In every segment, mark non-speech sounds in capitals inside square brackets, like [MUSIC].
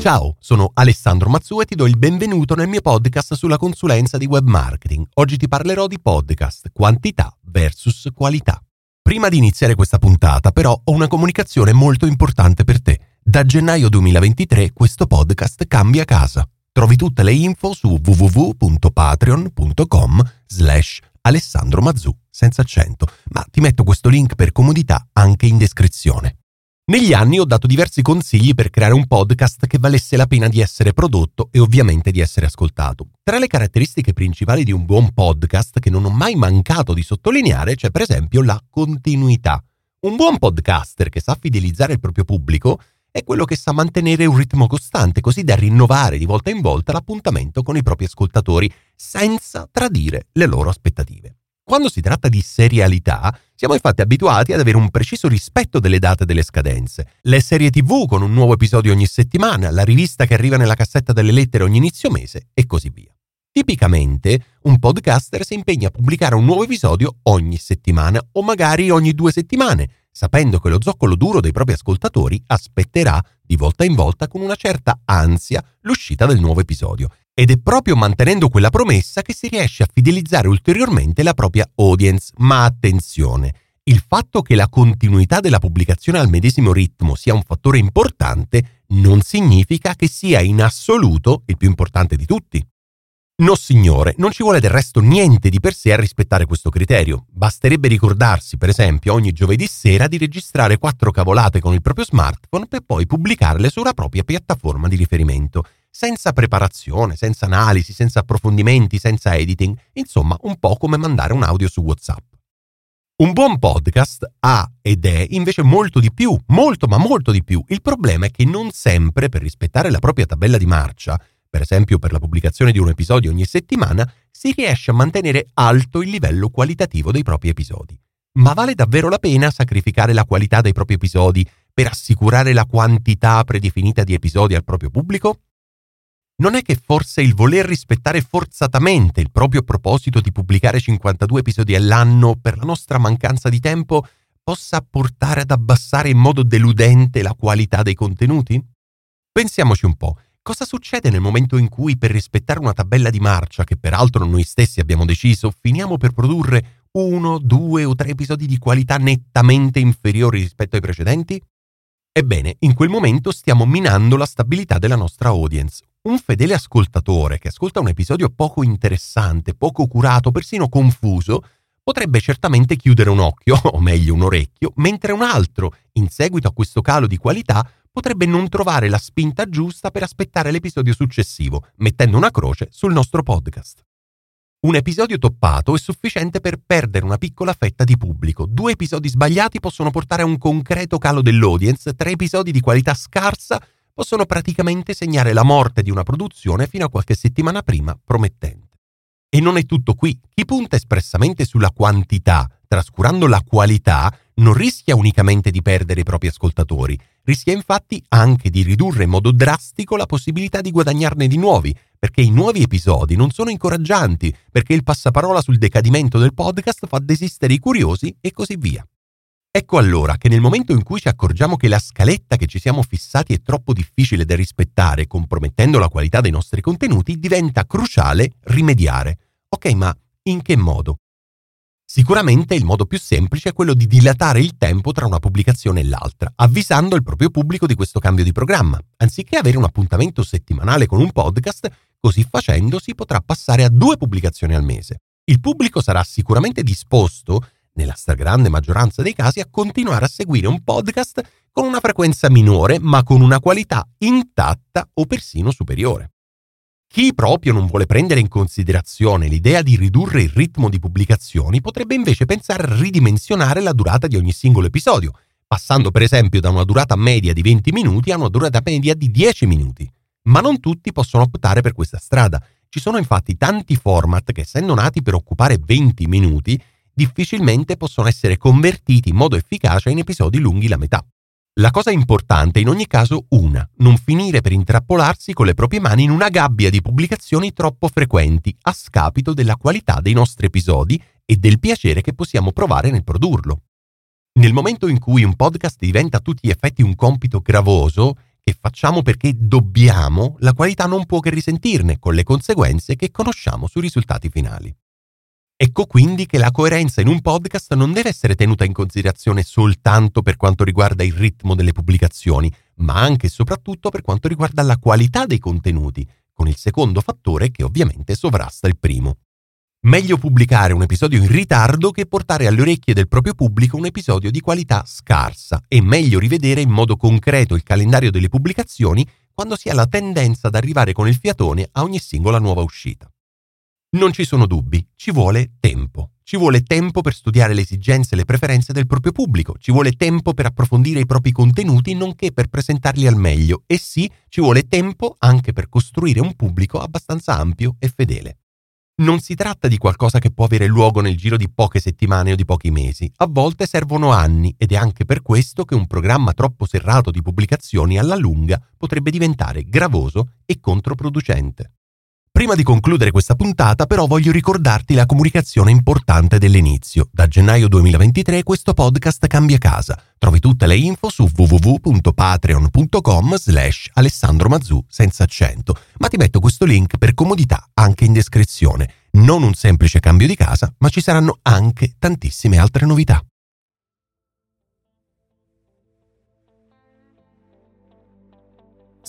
Ciao, sono Alessandro Mazzu e ti do il benvenuto nel mio podcast sulla consulenza di web marketing. Oggi ti parlerò di podcast, quantità versus qualità. Prima di iniziare questa puntata, però, ho una comunicazione molto importante per te. Da gennaio 2023 questo podcast cambia casa. Trovi tutte le info su www.patreon.com slash Alessandro Mazzu, senza accento, ma ti metto questo link per comodità anche in descrizione. Negli anni ho dato diversi consigli per creare un podcast che valesse la pena di essere prodotto e ovviamente di essere ascoltato. Tra le caratteristiche principali di un buon podcast che non ho mai mancato di sottolineare c'è per esempio la continuità. Un buon podcaster che sa fidelizzare il proprio pubblico è quello che sa mantenere un ritmo costante così da rinnovare di volta in volta l'appuntamento con i propri ascoltatori senza tradire le loro aspettative. Quando si tratta di serialità, siamo infatti abituati ad avere un preciso rispetto delle date delle scadenze. Le serie TV con un nuovo episodio ogni settimana, la rivista che arriva nella cassetta delle lettere ogni inizio mese e così via. Tipicamente, un podcaster si impegna a pubblicare un nuovo episodio ogni settimana o magari ogni due settimane, sapendo che lo zoccolo duro dei propri ascoltatori aspetterà di volta in volta con una certa ansia l'uscita del nuovo episodio ed è proprio mantenendo quella promessa che si riesce a fidelizzare ulteriormente la propria audience. Ma attenzione, il fatto che la continuità della pubblicazione al medesimo ritmo sia un fattore importante non significa che sia in assoluto il più importante di tutti. No signore, non ci vuole del resto niente di per sé a rispettare questo criterio. Basterebbe ricordarsi, per esempio, ogni giovedì sera di registrare quattro cavolate con il proprio smartphone per poi pubblicarle sulla propria piattaforma di riferimento senza preparazione, senza analisi, senza approfondimenti, senza editing, insomma un po' come mandare un audio su WhatsApp. Un buon podcast ha ed è invece molto di più, molto ma molto di più. Il problema è che non sempre, per rispettare la propria tabella di marcia, per esempio per la pubblicazione di un episodio ogni settimana, si riesce a mantenere alto il livello qualitativo dei propri episodi. Ma vale davvero la pena sacrificare la qualità dei propri episodi per assicurare la quantità predefinita di episodi al proprio pubblico? Non è che forse il voler rispettare forzatamente il proprio proposito di pubblicare 52 episodi all'anno per la nostra mancanza di tempo possa portare ad abbassare in modo deludente la qualità dei contenuti? Pensiamoci un po', cosa succede nel momento in cui per rispettare una tabella di marcia che peraltro noi stessi abbiamo deciso, finiamo per produrre uno, due o tre episodi di qualità nettamente inferiori rispetto ai precedenti? Ebbene, in quel momento stiamo minando la stabilità della nostra audience, un fedele ascoltatore che ascolta un episodio poco interessante, poco curato, persino confuso, potrebbe certamente chiudere un occhio, [LAUGHS] o meglio un orecchio, mentre un altro, in seguito a questo calo di qualità, potrebbe non trovare la spinta giusta per aspettare l'episodio successivo, mettendo una croce sul nostro podcast. Un episodio toppato è sufficiente per perdere una piccola fetta di pubblico. Due episodi sbagliati possono portare a un concreto calo dell'audience, tre episodi di qualità scarsa possono praticamente segnare la morte di una produzione fino a qualche settimana prima promettente. E non è tutto qui. Chi punta espressamente sulla quantità, trascurando la qualità, non rischia unicamente di perdere i propri ascoltatori, rischia infatti anche di ridurre in modo drastico la possibilità di guadagnarne di nuovi, perché i nuovi episodi non sono incoraggianti, perché il passaparola sul decadimento del podcast fa desistere i curiosi e così via. Ecco allora che nel momento in cui ci accorgiamo che la scaletta che ci siamo fissati è troppo difficile da rispettare, compromettendo la qualità dei nostri contenuti, diventa cruciale rimediare. Ok, ma in che modo? Sicuramente il modo più semplice è quello di dilatare il tempo tra una pubblicazione e l'altra, avvisando il proprio pubblico di questo cambio di programma. Anziché avere un appuntamento settimanale con un podcast, così facendo si potrà passare a due pubblicazioni al mese. Il pubblico sarà sicuramente disposto nella stragrande maggioranza dei casi, a continuare a seguire un podcast con una frequenza minore, ma con una qualità intatta o persino superiore. Chi proprio non vuole prendere in considerazione l'idea di ridurre il ritmo di pubblicazioni potrebbe invece pensare a ridimensionare la durata di ogni singolo episodio, passando per esempio da una durata media di 20 minuti a una durata media di 10 minuti. Ma non tutti possono optare per questa strada. Ci sono infatti tanti format che essendo nati per occupare 20 minuti difficilmente possono essere convertiti in modo efficace in episodi lunghi la metà. La cosa importante è in ogni caso una, non finire per intrappolarsi con le proprie mani in una gabbia di pubblicazioni troppo frequenti, a scapito della qualità dei nostri episodi e del piacere che possiamo provare nel produrlo. Nel momento in cui un podcast diventa a tutti gli effetti un compito gravoso, che facciamo perché dobbiamo, la qualità non può che risentirne, con le conseguenze che conosciamo sui risultati finali. Ecco quindi che la coerenza in un podcast non deve essere tenuta in considerazione soltanto per quanto riguarda il ritmo delle pubblicazioni, ma anche e soprattutto per quanto riguarda la qualità dei contenuti, con il secondo fattore che ovviamente sovrasta il primo. Meglio pubblicare un episodio in ritardo che portare alle orecchie del proprio pubblico un episodio di qualità scarsa e meglio rivedere in modo concreto il calendario delle pubblicazioni quando si ha la tendenza ad arrivare con il fiatone a ogni singola nuova uscita. Non ci sono dubbi, ci vuole tempo. Ci vuole tempo per studiare le esigenze e le preferenze del proprio pubblico, ci vuole tempo per approfondire i propri contenuti nonché per presentarli al meglio e sì, ci vuole tempo anche per costruire un pubblico abbastanza ampio e fedele. Non si tratta di qualcosa che può avere luogo nel giro di poche settimane o di pochi mesi, a volte servono anni ed è anche per questo che un programma troppo serrato di pubblicazioni alla lunga potrebbe diventare gravoso e controproducente. Prima di concludere questa puntata però voglio ricordarti la comunicazione importante dell'inizio. Da gennaio 2023 questo podcast cambia casa. Trovi tutte le info su www.patreon.com slash Alessandro senza accento, ma ti metto questo link per comodità anche in descrizione. Non un semplice cambio di casa, ma ci saranno anche tantissime altre novità.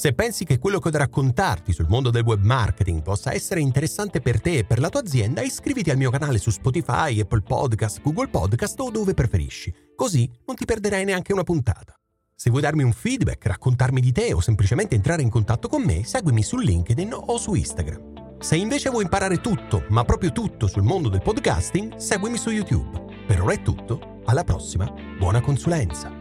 Se pensi che quello che ho da raccontarti sul mondo del web marketing possa essere interessante per te e per la tua azienda, iscriviti al mio canale su Spotify, Apple Podcast, Google Podcast o dove preferisci. Così non ti perderai neanche una puntata. Se vuoi darmi un feedback, raccontarmi di te o semplicemente entrare in contatto con me, seguimi su LinkedIn o su Instagram. Se invece vuoi imparare tutto, ma proprio tutto sul mondo del podcasting, seguimi su YouTube. Per ora è tutto, alla prossima, buona consulenza!